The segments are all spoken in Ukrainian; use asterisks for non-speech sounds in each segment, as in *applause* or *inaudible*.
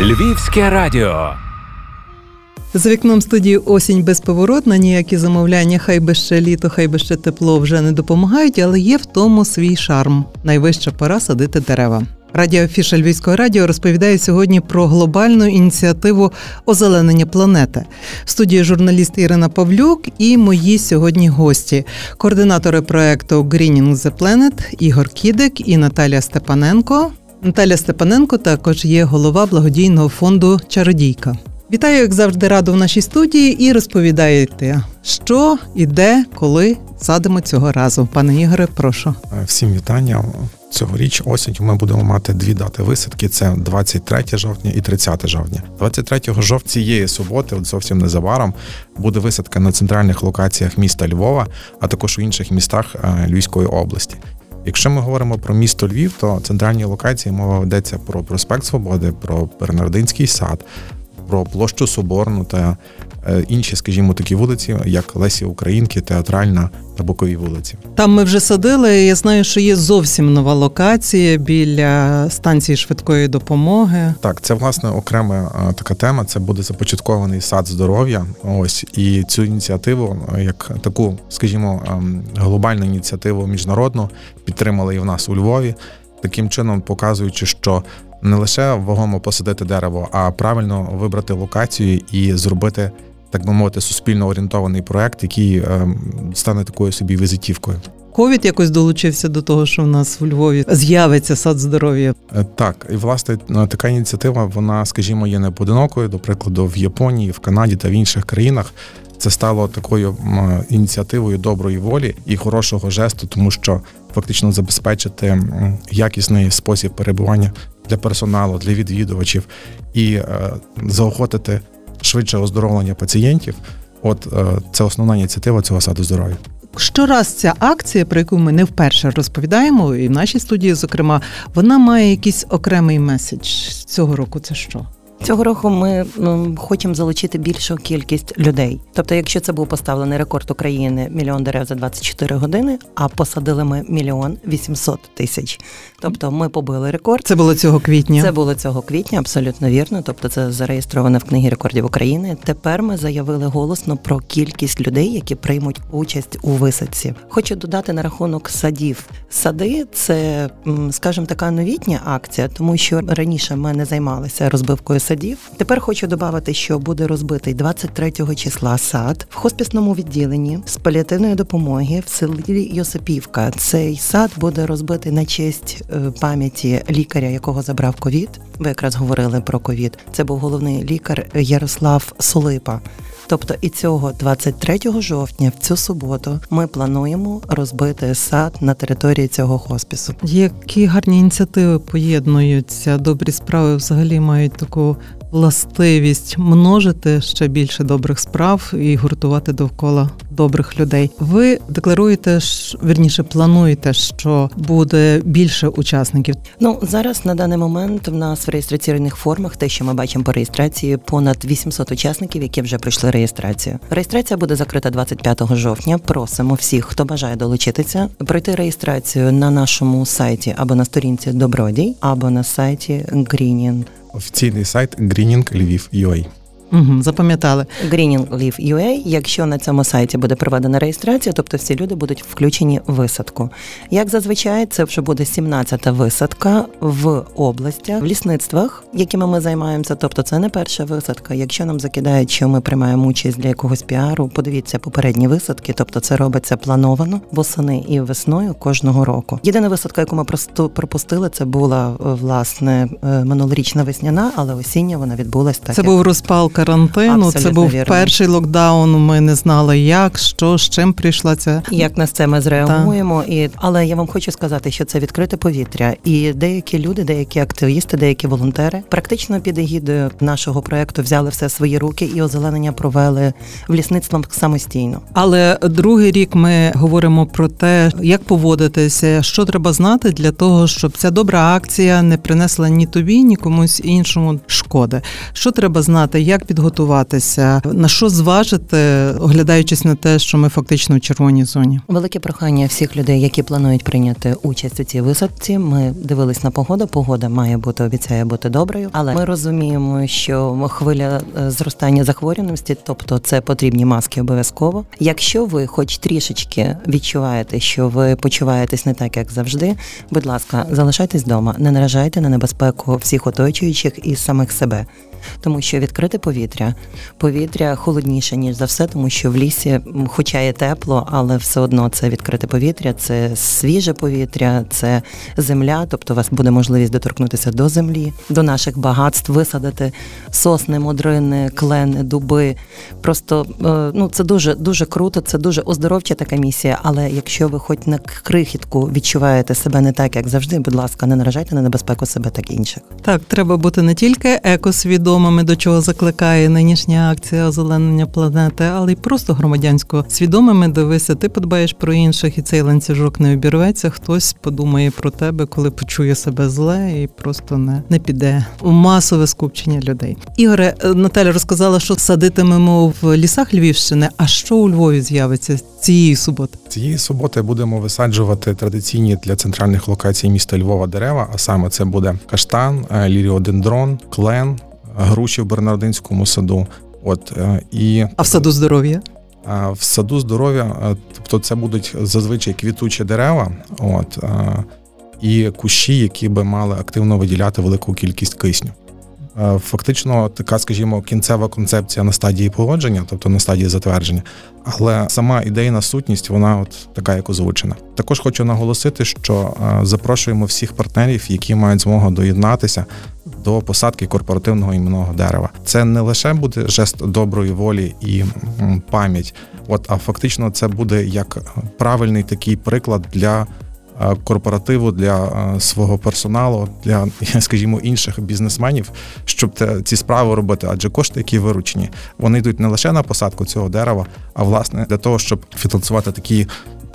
Львівське радіо. За вікном студії осінь безповоротна, ніякі замовляння, хай би ще літо, хай би ще тепло вже не допомагають, але є в тому свій шарм. Найвища пора садити дерева. Радіофіша Львівського радіо розповідає сьогодні про глобальну ініціативу озеленення планети. В студії журналіст Ірина Павлюк і мої сьогодні гості, координатори проекту Greening the Planet Ігор Кідик і Наталія Степаненко. Наталя Степаненко також є голова благодійного фонду Чародійка. Вітаю, як завжди, раду в нашій студії і розповідаєте, що і де, коли садимо цього разу. Пане Ігоре, прошу. Всім вітання. Цьогоріч осінь ми будемо мати дві дати висадки: це 23 жовтня і 30 жовтня. 23 жовтня цієї суботи, от зовсім незабаром, буде висадка на центральних локаціях міста Львова, а також у інших містах е, Львівської області. Якщо ми говоримо про місто Львів, то центральні локації мова ведеться про проспект Свободи, про Бернардинський сад, про площу Соборну та інші, скажімо, такі вулиці, як Лесі Українки, театральна та бокові вулиці. Там ми вже садили. Я знаю, що є зовсім нова локація біля станції швидкої допомоги. Так, це власне окрема така тема. Це буде започаткований сад здоров'я. Ось і цю ініціативу, як таку, скажімо, ем, глобальну ініціативу міжнародну підтримали і в нас у Львові. Таким чином показуючи, що не лише вагомо посадити дерево, а правильно вибрати локацію і зробити, так би мовити, суспільно орієнтований проект, який ем, стане такою собі візитівкою. Ковід якось долучився до того, що в нас в Львові з'явиться сад здоров'я. Е, так, і власне така ініціатива, вона, скажімо, є не поодинокою. До прикладу, в Японії, в Канаді та в інших країнах це стало такою ініціативою доброї волі і хорошого жесту, тому що фактично забезпечити якісний спосіб перебування для персоналу, для відвідувачів і е, заохотити швидше оздоровлення пацієнтів. От е, це основна ініціатива цього саду здоров'я. Щораз ця акція, про яку ми не вперше розповідаємо, і в нашій студії, зокрема, вона має якийсь окремий меседж цього року. Це що? Цього року ми ну, хочемо залучити більшу кількість людей. Тобто, якщо це був поставлений рекорд України мільйон дерев за 24 години, а посадили ми мільйон 800 тисяч. Тобто ми побили рекорд. Це було цього квітня. Це було цього квітня, абсолютно вірно. Тобто, це зареєстровано в книгі рекордів України. Тепер ми заявили голосно про кількість людей, які приймуть участь у висадці. Хочу додати на рахунок садів. Сади це, скажімо, така новітня акція, тому що раніше ми не займалися розбивкою садів. Тепер хочу додати, що буде розбитий 23 числа сад в хоспісному відділенні з паліативної допомоги в селі Йосипівка. Цей сад буде розбитий на честь е, пам'яті лікаря, якого забрав ковід. Ви якраз говорили про ковід. Це був головний лікар Ярослав Солипа. Тобто і цього 23 жовтня, в цю суботу, ми плануємо розбити сад на території цього хоспісу. Які гарні ініціативи поєднуються, добрі справи взагалі мають таку властивість множити ще більше добрих справ і гуртувати довкола добрих людей. Ви декларуєте вірніше, плануєте, що буде більше учасників. Ну зараз на даний момент в нас в реєстраційних формах, те, що ми бачимо по реєстрації, понад 800 учасників, які вже пройшли реєстрацію. Реєстрація буде закрита 25 жовтня. Просимо всіх, хто бажає долучитися, пройти реєстрацію на нашому сайті або на сторінці Добродій, або на сайті Greening офіційний сайт Greening Lviv.ua. Угу, Запам'ятали Greening Якщо на цьому сайті буде проведена реєстрація, тобто всі люди будуть включені в висадку. Як зазвичай, це вже буде 17-та висадка в областях, в лісництвах, якими ми займаємося. Тобто, це не перша висадка. Якщо нам закидають, що ми приймаємо участь для якогось піару, подивіться попередні висадки, тобто це робиться плановано восени і весною кожного року. Єдина висадка, яку ми просто пропустили, це була власне е, минулорічна весняна, але осіння вона відбулась так. Це як... був розпал карантину. Абсолютно це був вірно. перший локдаун. Ми не знали, як, що, з чим прийшла ця. Як на це ми зреагуємо, і але я вам хочу сказати, що це відкрите повітря, і деякі люди, деякі активісти, деякі волонтери, практично під егідою нашого проекту взяли все в свої руки і озеленення провели в лісництвом самостійно. Але другий рік ми говоримо про те, як поводитися, що треба знати для того, щоб ця добра акція не принесла ні тобі, ні комусь іншому шкоди. Що треба знати, як підготуватися? На що зважити, оглядаючись на те, що ми фактично в червоній зоні? Велике прохання всіх людей, які планують прийняти участь у цій висадці. Ми дивились на погоду. Погода має бути обіцяє бути доброю, але ми розуміємо, що хвиля е, зростання захворюваності, тобто це потрібні маски обов'язково. Якщо ви, хоч трішечки, відчуваєте, що ви почуваєтесь не так, як завжди. Будь ласка, залишайтесь вдома, не наражайте на небезпеку всіх оточуючих і самих себе тому що відкрите повітря, повітря холодніше ніж за все, тому що в лісі, хоча є тепло, але все одно це відкрите повітря, це свіже повітря, це земля. Тобто у вас буде можливість доторкнутися до землі, до наших багатств, висадити сосни, модрини, клени, дуби. Просто е, ну це дуже дуже круто, це дуже оздоровча така місія. Але якщо ви хоч на крихітку відчуваєте себе не так, як завжди, будь ласка, не наражайте на небезпеку себе так інших. Так, треба бути не тільки екосвідомим, свідомими, до чого закликає нинішня акція озеленення планети, але й просто громадянсько свідомими дивися, ти подбаєш про інших, і цей ланцюжок не обірветься. Хтось подумає про тебе, коли почує себе зле, і просто не не піде у масове скупчення людей. Ігоре е, Наталя розказала, що садитимемо в лісах Львівщини. А що у Львові з'явиться цієї суботи? Цієї суботи будемо висаджувати традиційні для центральних локацій міста Львова дерева. А саме це буде каштан, е, ліріодендрон, клен, груші в Бернардинському саду. От е, і а в саду здоров'я. В саду здоров'я, е, тобто це будуть зазвичай квітучі дерева, от е, і кущі, які би мали активно виділяти велику кількість кисню. Фактично, така, скажімо, кінцева концепція на стадії погодження, тобто на стадії затвердження, але сама ідейна сутність, вона от така, як озвучена. Також хочу наголосити, що запрошуємо всіх партнерів, які мають змогу доєднатися до посадки корпоративного іменного дерева. Це не лише буде жест доброї волі і пам'ять, от а фактично це буде як правильний такий приклад для. Е, корпоративу для е, свого персоналу, для, *laughs* скажімо, інших бізнесменів, щоб ці справи робити, адже кошти, які виручені, вони йдуть не лише на посадку цього дерева, а власне для того, щоб фінансувати такі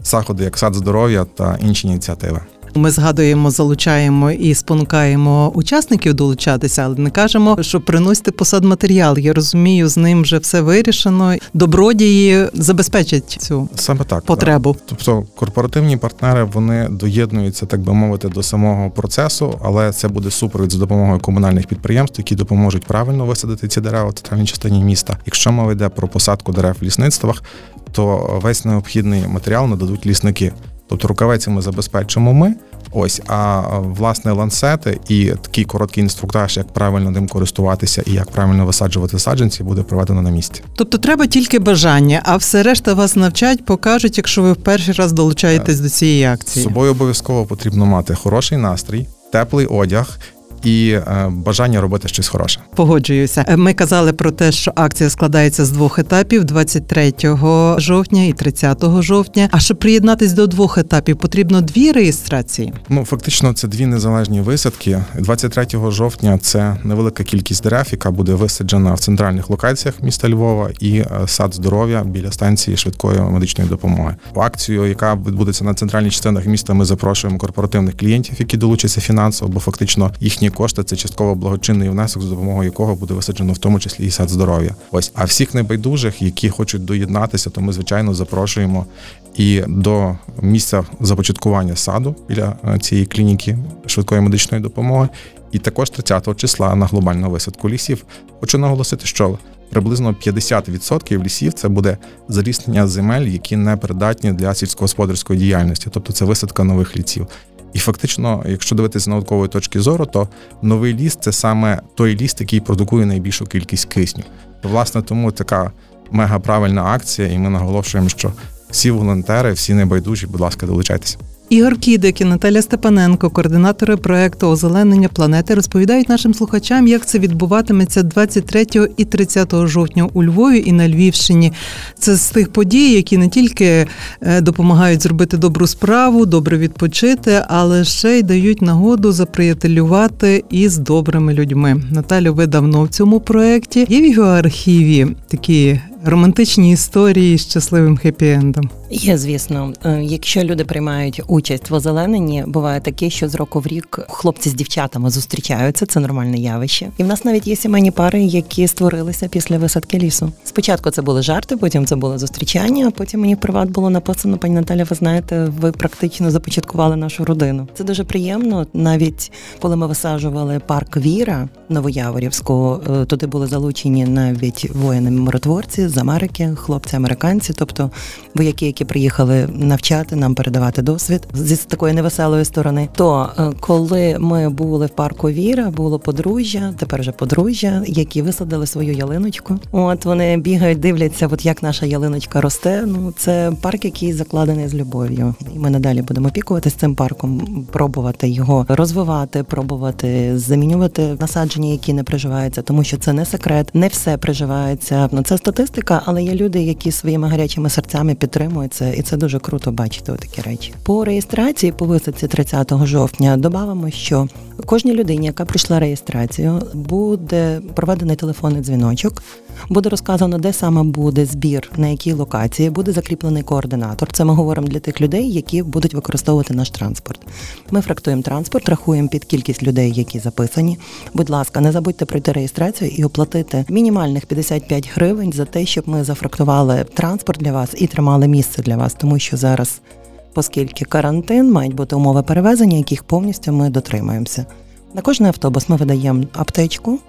заходи, як сад здоров'я та інші ініціативи. Ми згадуємо, залучаємо і спонукаємо учасників долучатися, але не кажемо, що приносите посадматеріал. Я розумію, з ним вже все вирішено. Добродії забезпечать цю саме так потребу. Так. Тобто корпоративні партнери вони доєднуються, так би мовити, до самого процесу, але це буде супровід за допомогою комунальних підприємств, які допоможуть правильно висадити ці дерева в центральній частині міста. Якщо мова йде про посадку дерев в лісництвах, то весь необхідний матеріал нададуть лісники. Тобто рукавиці ми забезпечимо ми. Ось, а власне ланцети і такий короткий інструктаж, як правильно ним користуватися і як правильно висаджувати саджанці, буде проведено на місці. Тобто треба тільки бажання, а все решта вас навчать, покажуть, якщо ви в перший раз долучаєтесь до цієї акції. З Собою обов'язково потрібно мати хороший настрій, теплий одяг і е, бажання робити щось хороше. Погоджуюся. Е, ми казали про те, що акція складається з двох етапів: 23 жовтня і 30 жовтня. А щоб приєднатись до двох етапів, потрібно дві реєстрації. Ну фактично, це дві незалежні висадки. 23 жовтня це невелика кількість дерев, яка буде висаджена в центральних локаціях міста Львова і е, сад здоров'я біля станції швидкої медичної допомоги. У акцію, яка відбудеться на центральних частинах міста, ми запрошуємо корпоративних клієнтів, які долучаться фінансово, бо фактично їхні кошти це частково благочинний внесок, за допомогою якого буде висаджено в тому числі і сад здоров'я. Ось а всіх небайдужих, які хочуть доєднатися, то ми звичайно запрошуємо і до місця започаткування саду біля е, цієї клініки швидкої медичної допомоги. І також 30 числа на глобальну висадку лісів. Хочу наголосити, що приблизно 50% лісів це буде заліснення земель, які не придатні для сільськогосподарської діяльності, тобто це висадка нових лісів. І фактично, якщо дивитися з наукової точки зору, то новий ліс це саме той ліст, який продукує найбільшу кількість кисню. Власне, тому така мега правильна акція, і ми наголошуємо, що всі волонтери, всі небайдужі, будь ласка, долучайтеся. Ігор Кідик і Наталя Степаненко, координатори проекту озеленення планети, розповідають нашим слухачам, як це відбуватиметься 23 і 30 жовтня у Львові і на Львівщині. Це з тих подій, які не тільки е, допомагають зробити добру справу, добре відпочити, але ще й дають нагоду заприятелювати із добрими людьми. Наталю, ви давно в цьому проєкті. Є в його архіві такі романтичні історії з щасливим хеппі-ендом? Є, звісно, Е, якщо люди приймають участь в озелененні, буває таке, що з року в рік хлопці з дівчатами зустрічаються. Це нормальне явище. І в нас навіть є сімейні пари, які створилися після висадки лісу. Спочатку це були жарти, потім це було зустрічання. А потім мені в приват було написано, пані Наталя, ви знаєте, ви практично започаткували нашу родину. Це дуже приємно. Навіть коли ми висаджували парк Віра Новояворівську, е, туди були залучені навіть воїни-миротворці з Америки, хлопці американці, тобто вояки, які приїхали навчати нам передавати досвід зі такої невеселої сторони. То е, коли ми були в парку Віра, було подружжя, тепер вже подружжя, які висадили свою ялиночку. От вони бігають, дивляться, от як наша ялиночка росте. Ну це парк, який закладений з любов'ю. І ми надалі будемо опікуватися цим парком, пробувати його розвивати, пробувати замінювати насадження, які не приживаються, тому що це не секрет, не все приживається. Ну це статистика, але є люди, які своїми гарячими серцями підтримують це, і це дуже круто бачити такі речі. По реєстрації по висадці 30 жовтня додамо, що кожній людині, яка пройшла реєстрацію, буде проведений телефонний дзвіночок. Буде розказано, де саме буде збір, на якій локації буде закріплений координатор. Це ми говоримо для тих людей, які будуть використовувати наш транспорт. Ми фрактуємо транспорт, рахуємо під кількість людей, які записані. Будь ласка, не забудьте пройти реєстрацію і оплатити мінімальних 55 гривень за те, щоб ми зафрактували транспорт для вас і тримали місце для вас, тому що зараз, оскільки карантин, мають бути умови перевезення, яких повністю ми дотримуємося. На кожний автобус ми видаємо аптечку.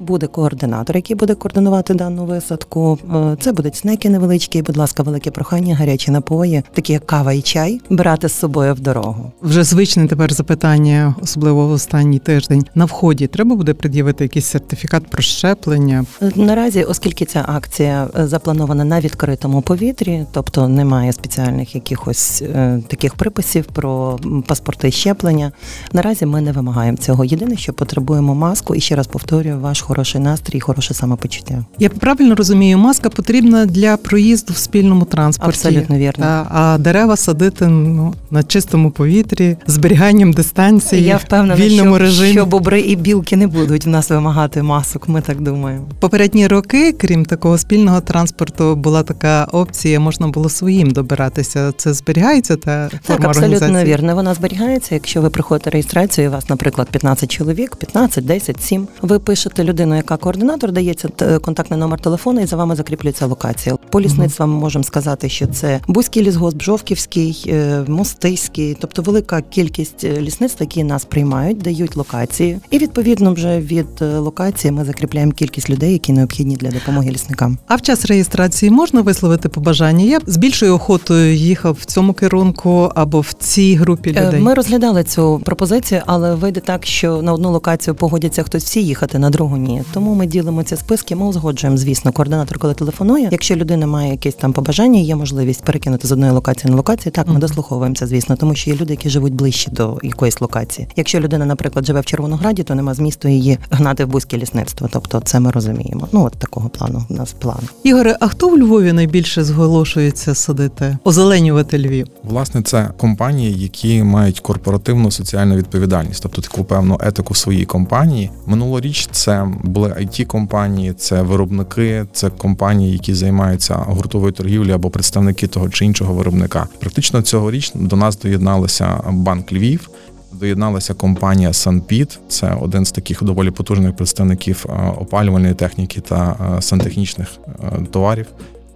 Буде координатор, який буде координувати дану висадку. Е, Це будуть снеки невеличкі, будь ласка, велике прохання, гарячі напої, такі як кава і чай, брати з собою в дорогу. Вже звичне тепер запитання, особливо в останній тиждень. На вході треба буде пред'явити якийсь сертифікат про щеплення. Е, Наразі, оскільки ця акція е, запланована на відкритому повітрі, тобто немає спеціальних якихось таких приписів про паспорти щеплення. Наразі ми не вимагаємо цього. Єдине, що потребуємо маску, і ще раз повторюю, ваш хороший настрій, хороше самопочуття. Я правильно розумію, маска потрібна для проїзду в спільному транспорті. Абсолютно вірно. Та, а дерева садити ну, на чистому повітрі, зберіганням дистанції, Я впевнена, в вільному що, режимі. що бобри і білки не будуть в нас вимагати масок. Ми так думаємо. Попередні роки, крім такого спільного транспорту, була така опція, можна було своїм добиратися. Це зберігається та Так, форма абсолютно вірно. Вона зберігається. Якщо ви приходите реєстрацію, і у вас, наприклад, 15 чоловік, 15, 10, 7, ви пишете людину, яка координатор, дається контактний номер телефону, і за вами закріплюється локація. По лісництвам ми можемо сказати, що це Бузький лісгосп, Жовківський, е, Мостиський, тобто велика кількість е, лісництв, які нас приймають, дають локації. І відповідно вже від е, локації ми закріпляємо кількість людей, які необхідні для допомоги лісникам. А в час реєстрації можна висловити побажання? Я з більшою охотою їхав в цьому керунку або в цій групі Е, людей. Ми розглядали цю пропозицію, але вийде так, що на одну локацію погодяться хтось всі їхати, на другу ні. Тому ми ділимо ці списки. Ми узгоджуємо, звісно, координатор, коли телефонує. Якщо людина має якесь там побажання, є можливість перекинути з одної локації на локацію. Так, ми Мгм. дослуховуємося, звісно, тому що є люди, які живуть ближче до якоїсь локації. Якщо людина, наприклад, живе в Червонограді, то нема змісту її гнати в бузьке лісництво. Тобто, це ми розуміємо. Ну от такого плану у нас план. Ігоре, а хто в Львові найбільше зголошується садити, озеленювати Львів? Власне, це компанії, які мають корпоративну соціальну відповідальність, тобто таку певну етику в своїй компанії. Минулоріч це були it компанії, це виробники, це компанії, які займаються гуртовою торгівлею або представники того чи іншого виробника. Практично цьогоріч до нас доєдналися банк Львів. Доєдналася компанія Санпід, це один з таких доволі потужних представників е, опалювальної техніки та е, сантехнічних е, товарів.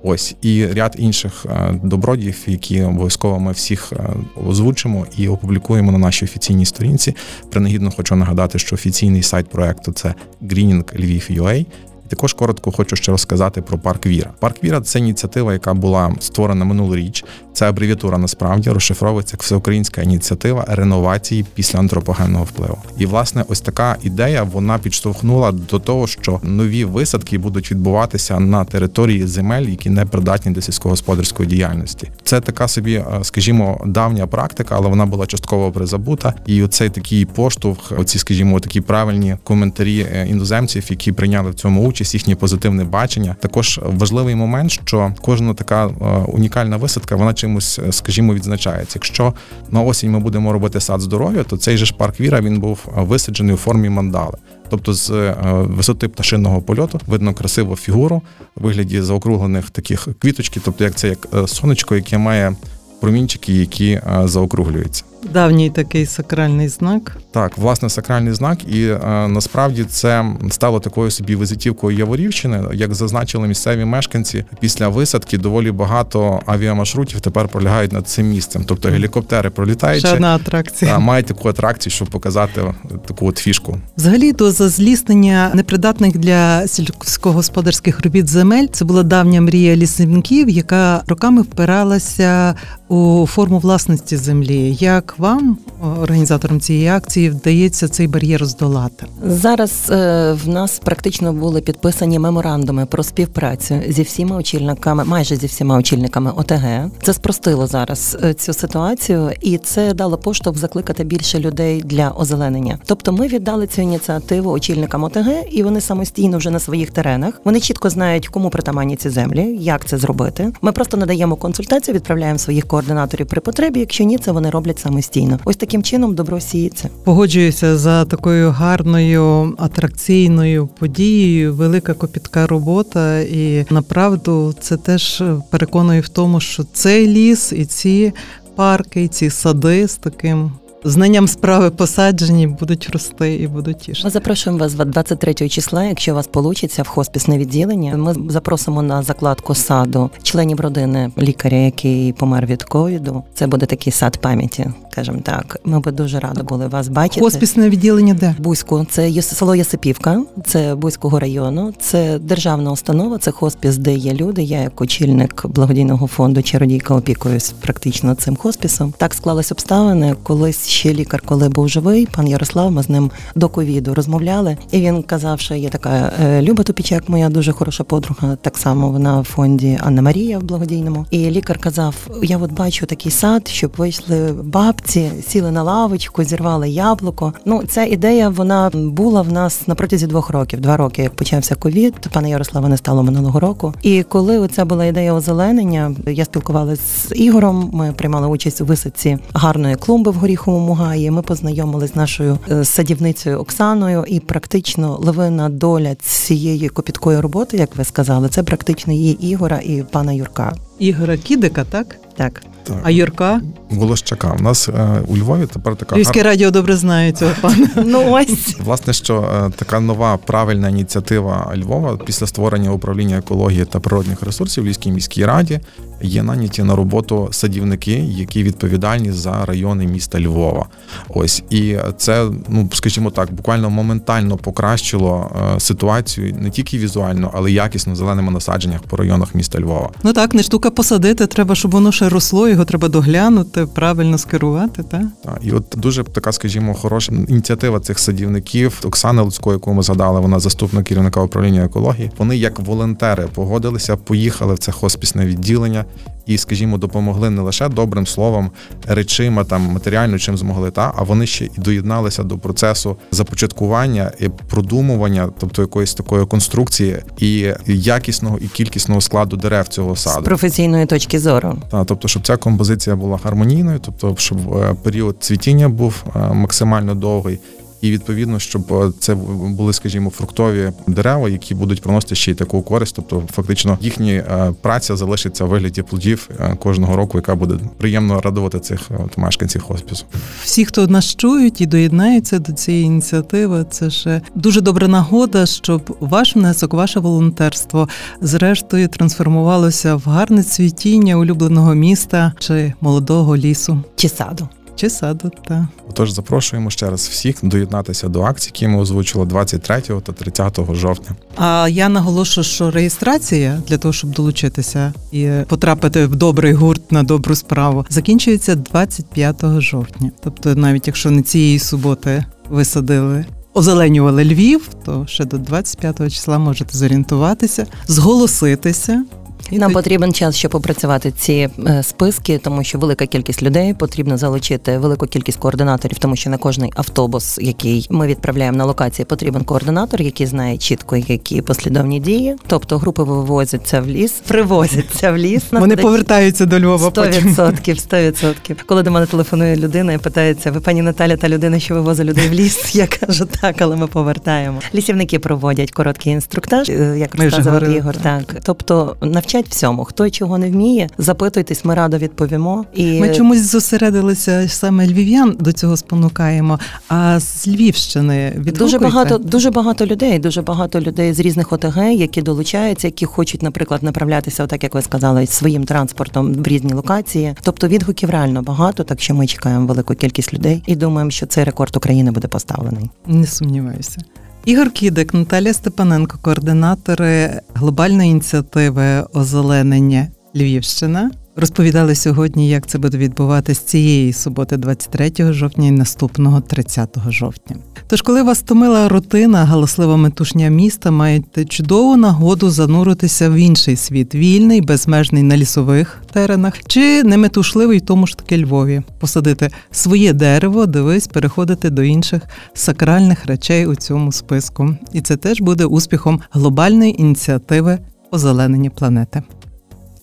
Ось і ряд інших е, добродіїв, які обов'язково ми всіх е, озвучимо і опублікуємо на нашій офіційній сторінці. Принагідно хочу нагадати, що офіційний сайт проекту це greening.lviv.ua. також коротко хочу ще розказати про парк Віра. Парк Віра це ініціатива, яка була створена минулоріч. Це абревіатура насправді розшифровується як всеукраїнська ініціатива реновації після антропогенного впливу. І власне, ось така ідея вона підштовхнула до того, що нові висадки будуть відбуватися на території земель, які не придатні до сільськогосподарської діяльності. Це така собі, е, скажімо, давня практика, але вона була частково призабута. І оцей такий поштовх, оці, скажімо, такі правильні коментарі е, іноземців, які прийняли в цьому участь, їхнє позитивне бачення. Також важливий момент, що кожна така е, унікальна висадка, вона чимось, е, скажімо, відзначається. Якщо на осінь ми будемо робити сад здоров'я, то цей же ж парк Віра він був е, висаджений у формі мандали. Тобто з висоти пташиного польоту видно красиву фігуру в вигляді заокруглених таких квіточків, тобто як це як сонечко, яке має промінчики, які заокруглюються. Давній такий сакральний знак. Так, власне, сакральний знак, і е, насправді це стало такою собі визитівкою Яворівщини. Як зазначили місцеві мешканці, після висадки доволі багато авіамаршрутів тепер пролягають над цим місцем. Тобто гелікоптери пролітаючи, Ще одна атракція. та, мають таку атракцію, щоб показати таку от фішку. Взагалі до зазліснення непридатних для сільськогосподарських робіт земель це була давня мрія лісівників, яка роками впиралася у форму власності землі. Як вам, організаторам цієї акції, вдається цей бар'єр здолати? Зараз е, в нас практично були підписані меморандуми про співпрацю зі всіма очільниками, майже зі всіма очільниками ОТГ. Це спростило зараз е, цю ситуацію, і це дало поштовх закликати більше людей для озеленення. Тобто, ми віддали цю ініціативу очільникам ОТГ, і вони самостійно вже на своїх теренах. Вони чітко знають, кому притаманні ці землі, як це зробити. Ми просто надаємо консультацію, відправляємо своїх координаторів при потребі. Якщо ні, це вони роблять самостійно. Ось таким чином добро сіється. Погоджуюся за такою гарною атракційною подією. Велика копітка робота, і направду це теж переконує в тому, що цей ліс і ці парки, і ці сади з таким. Знанням справи посаджені будуть рости і будуть тішити. Ми запрошуємо вас 23 числа, якщо у вас вийде, в хоспісне відділення. Ми запросимо на закладку саду членів родини лікаря, який помер від ковіду. Це буде такий сад пам'яті, скажімо так. Ми би дуже раді були вас бачити. Хоспісне відділення де? Бузьку, це село Ясипівка, це Бузького району, це державна установа, це хоспіс, де є люди. Я як очільник благодійного фонду Чародійка опікуюсь практично цим хоспісом. Так склались обставини. Колись ще лікар, коли був живий, пан Ярослав, ми з ним до ковіду розмовляли, і він казав, що є така е, Люба Тупічак, моя дуже хороша подруга. Так само вона в фонді Анна Марія в благодійному. І лікар казав: Я от бачу такий сад, щоб вийшли бабці, сіли на лавочку, зірвали яблуко. Ну, ця ідея вона була в нас на протязі двох років. Два роки, як почався ковід, пана Ярослава не стало минулого року. І коли оця була ідея озеленення, я спілкувалася з Ігорем. Ми приймали участь у висадці гарної клумби в горіховому Мугаї. Ми познайомилися з нашою е, садівницею Оксаною, і практично левина доля цієї копіткої роботи, як ви сказали, це практично її Ігора і пана Юрка. Ігора Кідика, так? Так. Так. А Юрка? Волощака. У нас е, у Львові тепер така Львівське гарна- радіо добре знає цього пана. *laughs* Ну ось. Власне, що е, така нова правильна ініціатива Львова після створення управління екології та природних ресурсів в Львівській міській раді є наняті на роботу садівники, які відповідальні за райони міста Львова. Ось і це, ну скажімо так, буквально моментально покращило е, ситуацію не тільки візуально, але й якісно в зеленими насадженнях по районах міста Львова. Ну так, не штука посадити, треба, щоб воно ще росло, його треба доглянути, правильно скерувати, так? Та, І от дуже така, скажімо, хороша ініціатива цих садівників. Оксана Луцько, яку ми згадали, вона заступник керівника управління екології. Вони як волонтери погодилися, поїхали в це хоспісне відділення і, скажімо, допомогли не лише добрим словом, речима там матеріально чим змогли, та а вони ще і доєдналися до процесу започаткування і продумування, тобто якоїсь такої конструкції і якісного і кількісного складу дерев цього З саду. професійної точки зору. Та, тобто, щоб ця композиція була гармонійною, тобто, щоб е, період цвітіння був е, максимально довгий, і відповідно, щоб е, це були, скажімо, фруктові дерева, які будуть приносити ще й таку користь. Тобто, фактично, їхня е, праця залишиться в вигляді плодів е, кожного року, яка буде приємно радувати цих от, мешканців хоспісу. Всі, хто нас чують і доєднаються до цієї ініціативи, це ще дуже добра нагода, щоб ваш внесок, ваше волонтерство, зрештою трансформувалося в гарне цвітіння улюбленого міста чи молодого лісу. Чи саду. Чи саду, та Отож, запрошуємо ще раз всіх доєднатися до акцій, які ми озвучили 23 та 30 жовтня. а я наголошую, що реєстрація для того, щоб долучитися і потрапити в добрий гурт на добру справу, закінчується 25 жовтня. Тобто, навіть якщо не цієї суботи висадили. Озеленювали Львів, то ще до 25 числа можете зорієнтуватися, зголоситися І Нам тоді- потрібен час, щоб опрацювати ці е, списки, тому що велика кількість людей потрібно залучити велику кількість координаторів, тому що на кожний автобус, який ми відправляємо на локації, потрібен координатор, який знає чітко, які послідовні дії. Тобто групи вивозяться в ліс, *laughs* привозяться в ліс. Вони повертаються до Львова. Сто потім. відсотків, сто відсотків. Коли до мене телефонує людина і питається, ви пані Наталя, та людина, що вивозить людей в ліс? *laughs* Я кажу, так, але ми повертаємо. Лісівники проводять короткий інструктаж, е, як розказував Ігор. Так, тобто навчать всьому. Хто чого не вміє, запитуйтесь, ми радо відповімо. І Ми чомусь зосередилися саме львів'ян до цього спонукаємо. А з Львівщини Дуже багато, дуже багато людей, дуже багато людей з різних ОТГ, які долучаються, які хочуть, наприклад, направлятися, отак як ви сказали, своїм транспортом в різні локації. Тобто відгуків реально багато, так що ми чекаємо велику кількість людей і думаємо, що цей рекорд України буде поставлений. Не сумніваюся. Ігор Кідик, Наталія Степаненко, координатори глобальної ініціативи озеленення Львівщина. Розповідали сьогодні, як це буде відбуватися цієї суботи, 23 жовтня і наступного 30 жовтня. Тож, коли вас томила рутина, галаслива метушня міста, маєте чудову нагоду зануритися в інший світ, вільний, безмежний на лісових теренах, чи неметушливий тому ж таки Львові, посадити своє дерево, дивись, переходити до інших сакральних речей у цьому списку. І це теж буде успіхом глобальної ініціативи озеленення планети.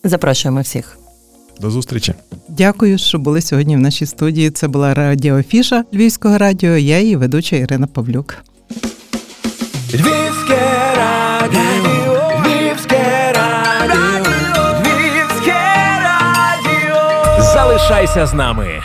Запрошуємо всіх. До зустрічі. Дякую, що були сьогодні в нашій студії. Це була радіофіша Львівського радіо. Я її ведуча Ірина Павлюк. Львівське радіо, Львівське радіо, Львівське радіо. Залишайся з нами.